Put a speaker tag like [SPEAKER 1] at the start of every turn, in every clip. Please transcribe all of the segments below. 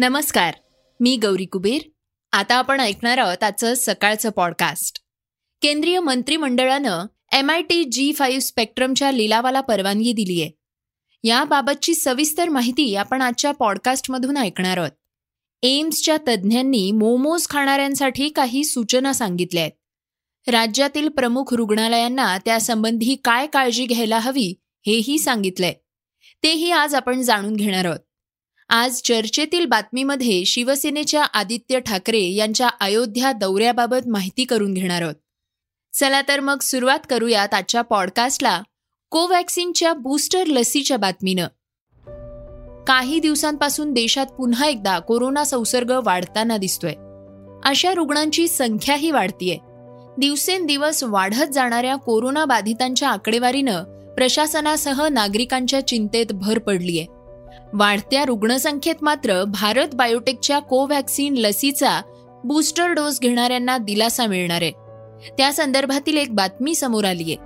[SPEAKER 1] नमस्कार मी गौरी कुबेर. आता आपण ऐकणार आहोत आजचं सकाळचं पॉडकास्ट केंद्रीय मंत्रिमंडळानं M I T G five स्पेक्ट्रमच्या लिलावाला परवानगी दिली आहे याबाबतची सविस्तर माहिती आपण आजच्या पॉडकास्टमधून ऐकणार आहोत. एम्सच्या तज्ज्ञांनी मोमोज खाणाऱ्यांसाठी काही सूचना सांगितल्या आहेत राज्यातील प्रमुख रुग्णालयांना त्यासंबंधी काय काळजी घ्यायला हवी हेही सांगितलंय. तेही आज आपण जाणून घेणार आहोत. आज चर्चेतील बातमीमध्ये शिवसेनेच्या आदित्य ठाकरे यांच्या अयोध्या दौऱ्याबाबत माहिती करून घेणार आहोत. चला तर मग सुरुवात करूयात आजच्या पॉडकास्टला कोवॅक्सिनच्या बूस्टर लसीच्या बातमीनं. काही दिवसांपासून देशात पुन्हा एकदा कोरोना संसर्ग वाढताना दिसतोय. अशा रुग्णांची संख्याही वाढतीये. दिवसेंदिवस वाढत जाणाऱ्या कोरोना बाधितांच्या आकडेवारीनं प्रशासनासह नागरिकांच्या चिंतेत भर पडलीय. वाढत्या रुग्णसंख्येत मात्र भारत बायोटेकच्या कोव्हॅक्सिन लसीचा बूस्टर डोस घेणाऱ्यांना दिलासा मिळणार आहे. त्या संदर्भातील एक बातमी समोर आली आहे.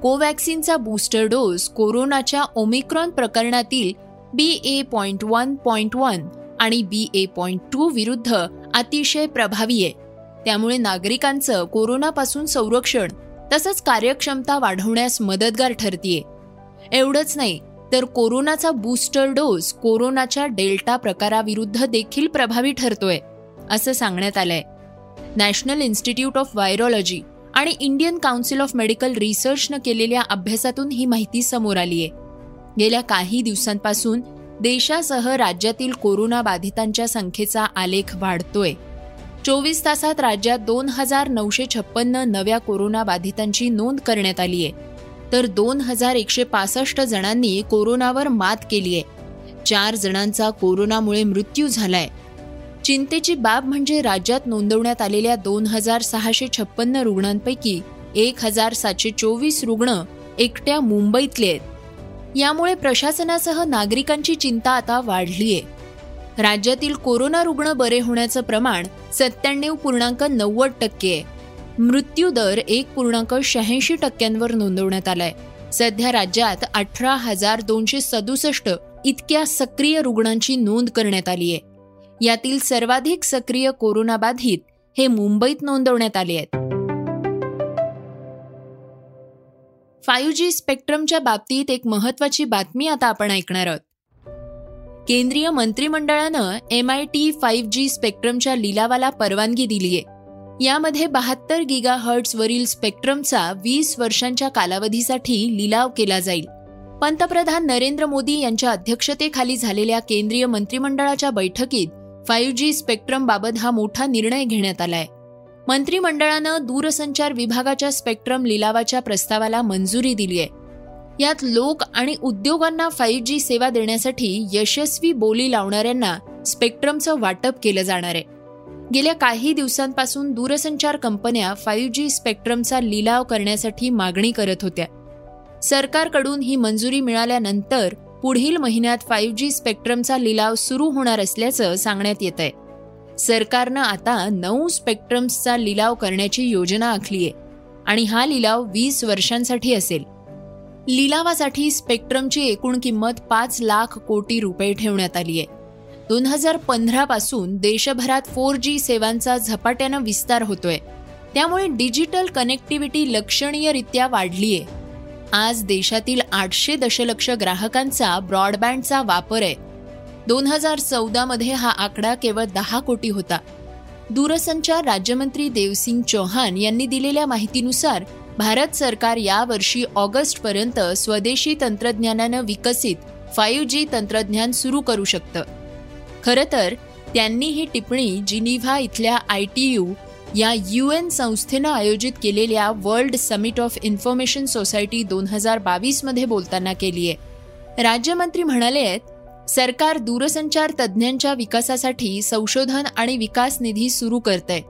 [SPEAKER 1] कोव्हॅक्सिनचा बूस्टर डोस कोरोनाच्या ओमिक्रॉन प्रकरणातील B A point one point one आणि बी ए पॉइंट टू विरुद्ध अतिशय प्रभावी आहे. त्यामुळे नागरिकांचं कोरोनापासून संरक्षण तसंच कार्यक्षमता वाढवण्यास मदतगार ठरतीये. एवढंच नाही तर कोरोनाचा बूस्टर डोस कोरोनाच्या डेल्टा प्रकाराविरुद्ध देखील प्रभावी ठरतोय असं सांगण्यात आलंय. नॅशनल इन्स्टिट्यूट ऑफ व्हायरोलॉजी आणि इंडियन काउन्सिल ऑफ मेडिकल रिसर्चनं केलेल्या अभ्यासातून ही माहिती समोर आली आहे गेल्या काही दिवसांपासून देशासह राज्यातील कोरोना बाधितांच्या संख्येचा आलेख वाढतोय. चोवीस तासात राज्यात दोन हजार नऊशे छप्पन्न नव्या कोरोना बाधितांची नोंद करण्यात आली आहे तर दोन हजार एकशे पासष्ट जणांनी कोरोनावर मात केली आहे. चार जणांचा कोरोनामुळे मृत्यू झालाय. चिंतेची बाब म्हणजे राज्यात नोंदवण्यात आलेल्या दोन हजार सहाशे छप्पन्न रुग्णांपैकी एक हजार सातशे चोवीस रुग्ण एकट्या मुंबईतले आहेत. यामुळे प्रशासनासह नागरिकांची चिंता आता वाढलीय. राज्यातील कोरोना रुग्ण बरे होण्याचं प्रमाण सत्त्याण्णव पूर्णांक नव्वद टक्के आहे. मृत्यू दर एक पूर्णांक शहाऐंशी टक्क्यांवर नोंदवण्यात आलाय. सध्या राज्यात अठरा हजार दोनशे सदुसष्ट इतक्या सक्रिय रुग्णांची नोंद करण्यात आली आहे. यातील सर्वाधिक सक्रिय कोरोनाबाधित हे मुंबईत नोंदवण्यात आले आहेत. फाईव्ह जी स्पेक्ट्रमच्या बाबतीत एक महत्वाची बातमी आता आपण ऐकणार आहोत. केंद्रीय मंत्रिमंडळानं M I T five G स्पेक्ट्रमच्या लिलावाला परवानगी दिली आहे यामध्ये बहात्तर गिगा वरील स्पेक्ट्रमचा वीस वर्षांच्या कालावधीसाठी लिलाव केला जाईल. पंतप्रधान नरेंद्र मोदी यांच्या अध्यक्षतेखाली झालेल्या केंद्रीय मंत्रिमंडळाच्या बैठकीत फाईव्ह जी स्पेक्ट्रम बाबत हा मोठा निर्णय घेण्यात आलाय. मंत्रिमंडळानं दूरसंचार विभागाच्या स्पेक्ट्रम लिलावाच्या प्रस्तावाला मंजुरी दिली आहे. यात लोक आणि उद्योगांना फाईव्ह जी सेवा देण्यासाठी यशस्वी बोली लावणाऱ्यांना स्पेक्ट्रमचं वाटप केलं जाणार आहे. गेल्या काही दिवसांपासून दूरसंचार कंपन्या फाईव्ह जी स्पेक्ट्रमचा लिलाव करण्यासाठी मागणी करत होत्या. सरकारकडून ही मंजुरी मिळाल्यानंतर पुढील महिन्यात फाईव्ह जी स्पेक्ट्रमचा लिलाव सुरू होणार असल्याचं सांगण्यात येत आहे सरकारनं आता नऊ स्पेक्ट्रम्सचा लिलाव करण्याची योजना आखली आहे आणि हा लिलाव वीस वर्षांसाठी असेल. लिलावासाठी स्पेक्ट्रमची एकूण किंमत पाच लाख कोटी रुपये ठेवण्यात आली आहे दोन हजार पंधरापासून देशभरात फोर जी सेवांचा झपाट्यानं विस्तार होतोय. त्यामुळे डिजिटल कनेक्टिव्हिटी लक्षणीयरित्या वाढलीय. आज देशातील आठशे दशलक्ष ग्राहकांचा ब्रॉडबँडचा वापर आहे. दोन हजार चौदामध्ये हा आकडा केवळ दहा कोटी होता. दूरसंचार राज्यमंत्री देवसिंग चौहान यांनी दिलेल्या माहितीनुसार भारत सरकार यावर्षी ऑगस्टपर्यंत स्वदेशी तंत्रज्ञानानं विकसित फाईव्ह जी तंत्रज्ञान सुरू करू शकतं. खरं तर त्यांनी ही टिप्पणी जिनिव्हा इथल्या आय टी यू या यू एन संस्थेनं आयोजित केलेल्या world summit of information society दोन हजार बावीसमध्ये बोलताना केली आहे. राज्यमंत्री म्हणाले आहेत सरकार दूरसंचार तज्ज्ञांच्या विकासासाठी संशोधन आणि विकास निधी सुरू करत आहे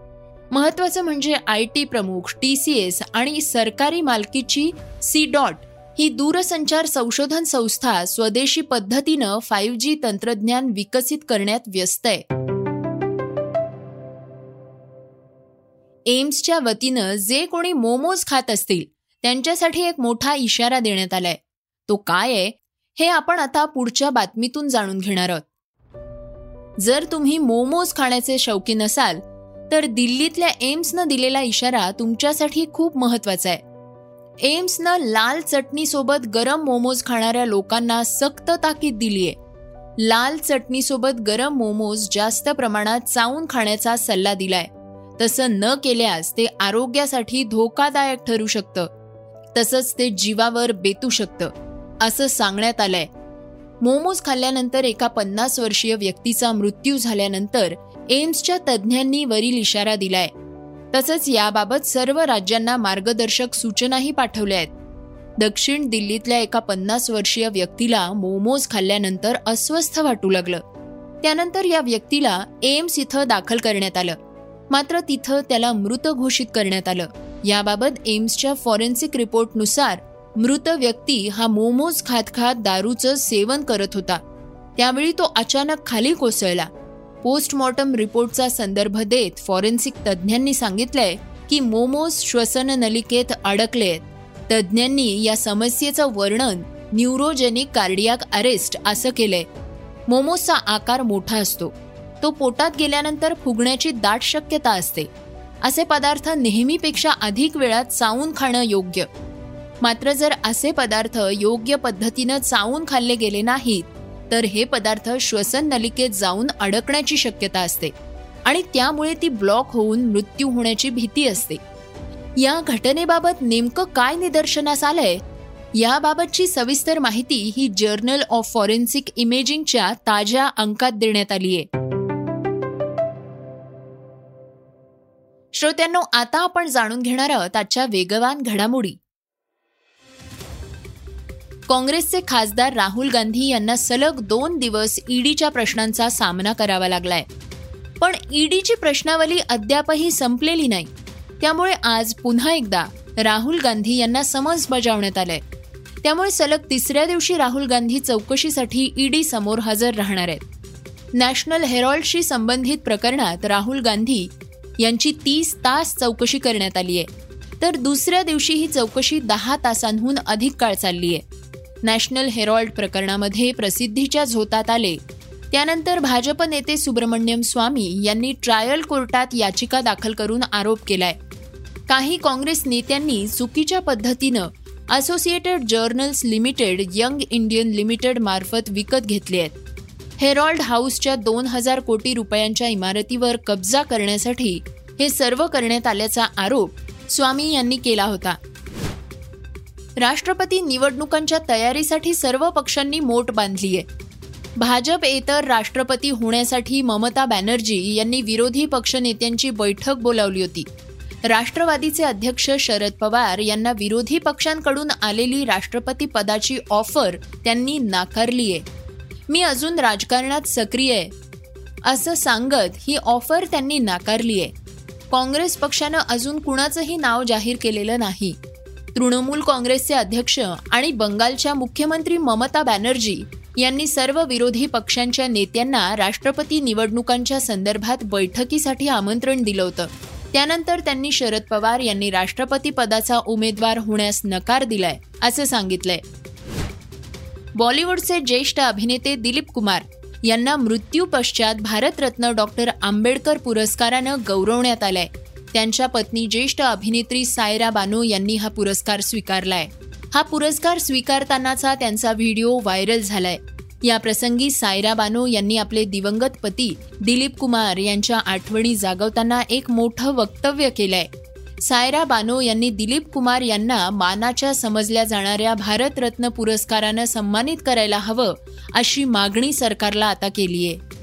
[SPEAKER 1] महत्वाचं म्हणजे आय टी प्रमुख टी सी एस आणि सरकारी मालकीची सी डॉट ही दूरसंचार संशोधन संस्था स्वदेशी पद्धतीनं फाईव्ह जी तंत्रज्ञान विकसित करण्यात व्यस्त आहे. एम्सच्या वतीनं जे कोणी मोमोज खात असतील त्यांच्यासाठी एक मोठा इशारा देण्यात आलाय. तो काय आहे हे आपण आता पुढच्या बातमीतून जाणून घेणार आहोत. जर तुम्ही मोमोज खाण्याचे शौकीन असाल तर दिल्लीतल्या एम्सनं दिलेला इशारा तुमच्यासाठी खूप महत्त्वाचा आहे. एम्सनं लाल चटणीसोबत गरम मोमोज खाणाऱ्या लोकांना सक्त ताकीद दिलीय. लाल चटणीसोबत गरम मोमोज जास्त प्रमाणात चावून खाण्याचा सल्ला दिलाय. तसं न केल्यास ते आरोग्यासाठी धोकादायक ठरू शकतं. तसंच ते जीवावर बेतू शकतं असं सांगण्यात आलंय. मोमोज खाल्ल्यानंतर एका पन्नास वर्षीय व्यक्तीचा मृत्यू झाल्यानंतर एम्सच्या तज्ज्ञांनी वरील इशारा दिलाय. तसंच याबाबत सर्व राज्यांना मार्गदर्शक सूचनाही पाठवल्या आहेत. दक्षिण दिल्लीतल्या एका पन्नास वर्षीय व्यक्तीला मोमोज खाल्ल्यानंतर अस्वस्थ वाटू लागलं. त्यानंतर या व्यक्तीला एम्स इथं दाखल करण्यात आलं. मात्र तिथं त्याला मृत घोषित करण्यात आलं. याबाबत एम्सच्या फॉरेन्सिक रिपोर्टनुसार मृत व्यक्ती हा मोमोज खात खात दारूचं सेवन करत होता. त्यावेळी तो अचानक खाली कोसळला. पोस्टमॉर्टम रिपोर्टचा संदर्भ देत फॉरेन्सिक तज्ज्ञांनी सांगितलंय की मोमोज श्वसन नलिकेत अडकलेत. तज्ज्ञांनी या समस्येचं वर्णन न्यूरोजेनिक कार्डियाक अरेस्ट असं केलंय. मोमोजचा आकार मोठा असतो. तो पोटात गेल्यानंतर फुगण्याची दाट शक्यता असते. असे पदार्थ नेहमीपेक्षा अधिक वेळात चावून खाणं योग्य. मात्र जर असे पदार्थ योग्य पद्धतीनं चावून खाल्ले गेले नाहीत तर हे पदार्थ श्वसन नलिकेत जाऊन अडकण्याची शक्यता असते आणि त्यामुळे ती ब्लॉक होऊन मृत्यू होण्याची भीती असते. या घटनेबाबत नेमकं काय निदर्शनास आलंय? याबाबतची सविस्तर माहिती ही जर्नल ऑफ फॉरेन्सिक इमेजिंगच्या ताज्या अंकात देण्यात आली आहे. श्रोत्यांनो आता आपण जाणून घेणार आहोत आजच्या वेगवान घडामोडी. काँग्रेसचे खासदार राहुल गांधी यांना सलग दोन दिवस ईडीच्या प्रश्नांचा सामना करावा लागलाय. पण ईडीची प्रश्नावली अद्यापही संपलेली नाही. त्यामुळे आज पुन्हा एकदा राहुल गांधी यांना समन्स बजावण्यात आलंय. त्यामुळे सलग तिसऱ्या दिवशी राहुल गांधी चौकशीसाठी ईडी समोर हजर राहणार आहेत. नॅशनल हेरॉल्डशी संबंधित प्रकरणात राहुल गांधी यांची तीस तास चौकशी करण्यात आली आहे तर दुसऱ्या दिवशी ही चौकशी दहा तासांहून अधिक काळ चालली आहे नॅशनल हेरॉल्ड प्रकरणामध्ये प्रसिद्धीच्या झोतात आले. त्यानंतर भाजप नेते सुब्रमण्यम स्वामी यांनी ट्रायल कोर्टात याचिका दाखल करून आरोप केलाय. काही काँग्रेस नेत्यांनी चुकीच्या पद्धतीनं associated journals limited young Indian limited मार्फत विकत घेतले आहेत. हेरॉल्ड हाऊसच्या दोन हजार कोटी रुपयांच्या इमारतीवर कब्जा करण्यासाठी हे सर्व करण्यात आल्याचा आरोप स्वामी यांनी केला होता. राष्ट्रपती निवडणुकांच्या तयारीसाठी सर्व पक्षांनी मोठ बांधली आहे. भाजप इतर राष्ट्रपती होण्यासाठी ममता बॅनर्जी यांनी विरोधी पक्षनेत्यांची बैठक बोलावली होती. राष्ट्रवादीचे अध्यक्ष शरद पवार यांना विरोधी पक्षांकडून आलेली राष्ट्रपती पदाची ऑफर त्यांनी नाकारली आहे. मी अजून राजकारणात सक्रिय आहे. असं सांगत ही ऑफर त्यांनी नाकारली आहे. काँग्रेस पक्षानं अजून कुणाचंही नाव जाहीर केलेलं नाही. तृणमूल काँग्रेसचे अध्यक्ष आणि बंगालच्या मुख्यमंत्री ममता बॅनर्जी यांनी सर्व विरोधी पक्षांच्या नेत्यांना राष्ट्रपती निवडणुकांच्या संदर्भात बैठकीसाठी आमंत्रण दिलं होतं. त्यानंतर त्यांनी शरद पवार यांनी राष्ट्रपती पदाचा उमेदवार होण्यास नकार दिलाय असं सांगितलंय. बॉलिवूडचे ज्येष्ठ अभिनेते दिलीप कुमार यांना मृत्यू पश्चात भारतरत्न डॉक्टर आंबेडकर पुरस्कारानं गौरवण्यात आलंय. त्यांच्या पत्नी ज्येष्ठ अभिनेत्री सायरा बानो यांनी हा पुरस्कार स्वीकारलाय. हा पुरस्कार स्वीकारतानाचा त्यांचा व्हिडिओ व्हायरल झालाय. या प्रसंगी सायरा बानो यांनी आपले दिवंगत पती दिलीप कुमार यांच्या आठवणी जागवताना एक मोठं वक्तव्य केलंय. सायरा बानो यांनी दिलीप कुमार यांना मानाच्या समजल्या जाणाऱ्या भारतरत्न पुरस्कारानं सन्मानित करायला हवं अशी मागणी सरकारला आता केली आहे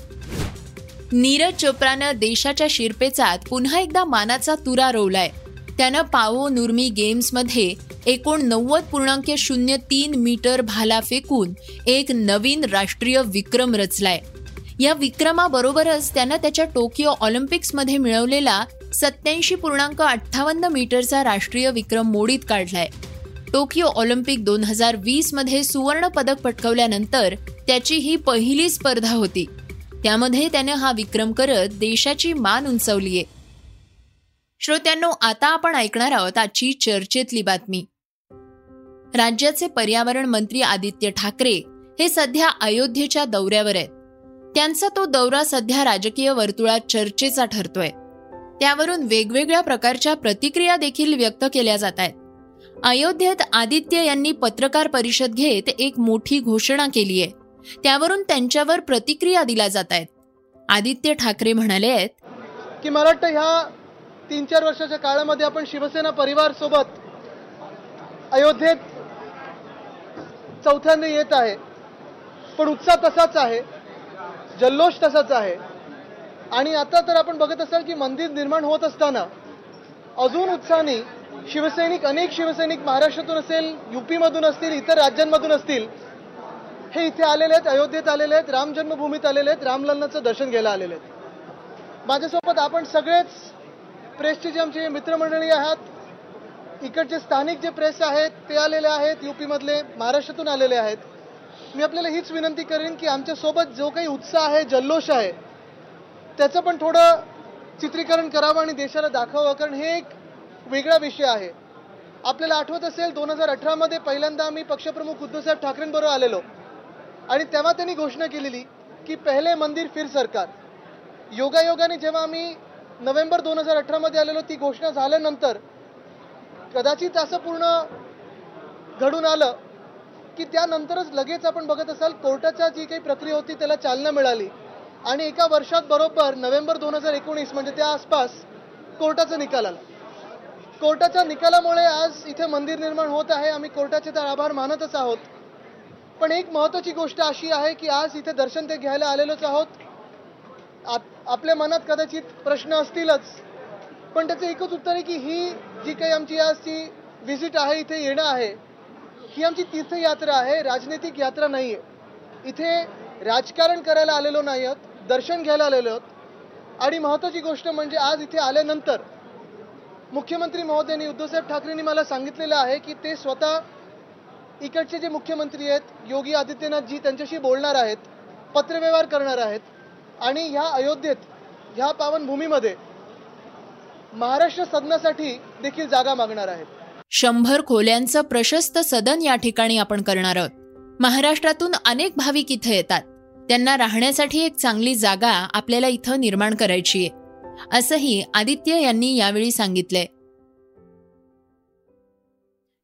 [SPEAKER 1] नीरज चोप्रानं देशाच्या शिरपेचात पुन्हा एकदा मानाचा तुरा रोवलाय. त्यानं पाओ नुर्मी गेम्समध्ये एकोणनव्वद पूर्णांक शून्य तीन मीटर भाला फेकून एक नवीन राष्ट्रीय विक्रम रचलाय. या विक्रमाबरोबरच त्यानं त्याच्या टोकियो ऑलिम्पिक्समध्ये मिळवलेला सत्याऐंशी पूर्णांक अठ्ठावन्न मीटरचा राष्ट्रीय विक्रम मोडीत काढलाय. टोकियो ऑलिम्पिक दोन हजार वीसमध्ये सुवर्ण पदक पटकवल्यानंतर त्याची ही पहिली स्पर्धा होती. त्यामध्ये त्यानं हा विक्रम करत देशाची मान उंचवलीये श्रोत्यांनो आता आपण ऐकणार आहोत आजची चर्चेतली बातमी. राज्याचे पर्यावरण मंत्री आदित्य ठाकरे हे सध्या अयोध्येच्या दौऱ्यावर आहेत. त्यांचा तो दौरा सध्या राजकीय वर्तुळात चर्चेचा ठरतोय. त्यावरून वेगवेगळ्या प्रकारच्या प्रतिक्रिया देखील व्यक्त केल्या जात आहेत. अयोध्येत आदित्य यांनी पत्रकार परिषद घेत एक मोठी घोषणा केली आहे. त्यावरून त्यांच्यावर प्रतिक्रिया दिल्या जात आहेत. आदित्य ठाकरे म्हणाले आहेत
[SPEAKER 2] की मला वाटतं ह्या तीन चार वर्षाच्या काळामध्ये आपण शिवसेना परिवार सोबत अयोध्येत चौथ्यांदा येत आहे. पण उत्साह तसाच आहे जल्लोष तसाच आहे. आणि आता तर आपण बघत असाल की मंदिर निर्माण होत असताना अजून उत्साहाने शिवसैनिक अनेक शिवसैनिक महाराष्ट्रातून असेल युपीमधून असतील इतर राज्यांमधून असतील हे इथे आलेले आहेत अयोध्येत आलेले आहेत राम जन्मभूमीत आलेले आहेत रामलल्लाचं दर्शन घ्यायला आलेले आहेत. माझ्यासोबत आपण सगळेच प्रेसचे जे आमचे मित्रमंडळी आहात. इकडचे स्थानिक जे प्रेस आहेत ते आलेले आहेत यूपीमधले महाराष्ट्रातून आलेले आहेत. मी आपल्याला हीच विनंती करेन की आमच्यासोबत जो काही उत्साह आहे जल्लोष आहे त्याचं पण थोडं चित्रीकरण करावं आणि देशाला दाखवावं कारण हे एक वेगळा विषय आहे. आपल्याला आठवत असेल दोन हजार अठरामध्ये पहिल्यांदा आम्ही पक्षप्रमुख उद्धवसाहेब ठाकरेंबरोबर आलेलो. आणि तेव्हा त्यांनी घोषणा केलेली की पहिले मंदिर फिर सरकार. योगायोगाने जेव्हा आम्ही नोव्हेंबर दोन हजार अठरामध्ये आलेलो ती घोषणा झाल्यानंतर कदाचित असं पूर्ण घडून आलं की त्यानंतरच लगेच आपण बघत असाल कोर्टाच्या जी काही प्रक्रिया होती त्याला चालना मिळाली. आणि एका वर्षात बरोबर नोव्हेंबर दोन हजार एकोणीस म्हणजे त्या आसपास कोर्टाचा निकाल आला. कोर्टाच्या निकालामुळे आज इथे मंदिर निर्माण होत आहे. आम्ही कोर्टाचे तर आभार मानतच आहोत. पण एक महत्वाची गोष्ट अशी आहे की आज इथे दर्शन ते घ्यायला आलेलोच आहोत. आप आपल्या मनात कदाचित प्रश्न असतीलच. पण त्याचं एकच उत्तर आहे की ही जी काही आमची आजची व्हिजिट आहे इथे येणं आहे ही आमची तीर्थयात्रा आहे राजनैतिक यात्रा नाही आहे इथे राजकारण करायला आलेलो नाही आहोत दर्शन घ्यायला आलेलो आहोत. आणि महत्त्वाची गोष्ट म्हणजे आज इथे आल्यानंतर मुख्यमंत्री महोदयांनी उद्धवसाहेब ठाकरेंनी मला सांगितलेलं आहे की ते स्वतः इकडचे जे मुख्यमंत्री आहेत योगी आदित्यनाथजी त्यांच्याशी बोलणार आहेत पत्रव्यवहार करणार आहेत आणि ह्या अयोध्येत ह्या पावनभूमीमध्ये महाराष्ट्र सदनासाठी देखील जागा मागणार आहेत.
[SPEAKER 1] शंभर खोल्यांचं प्रशस्त सदन या ठिकाणी आपण करणार आहोत. महाराष्ट्रातून अनेक भाविक इथे येतात. त्यांना राहण्यासाठी एक चांगली जागा आपल्याला इथं निर्माण करायची आहे. असंही आदित्य यांनी यावेळी सांगितलंय.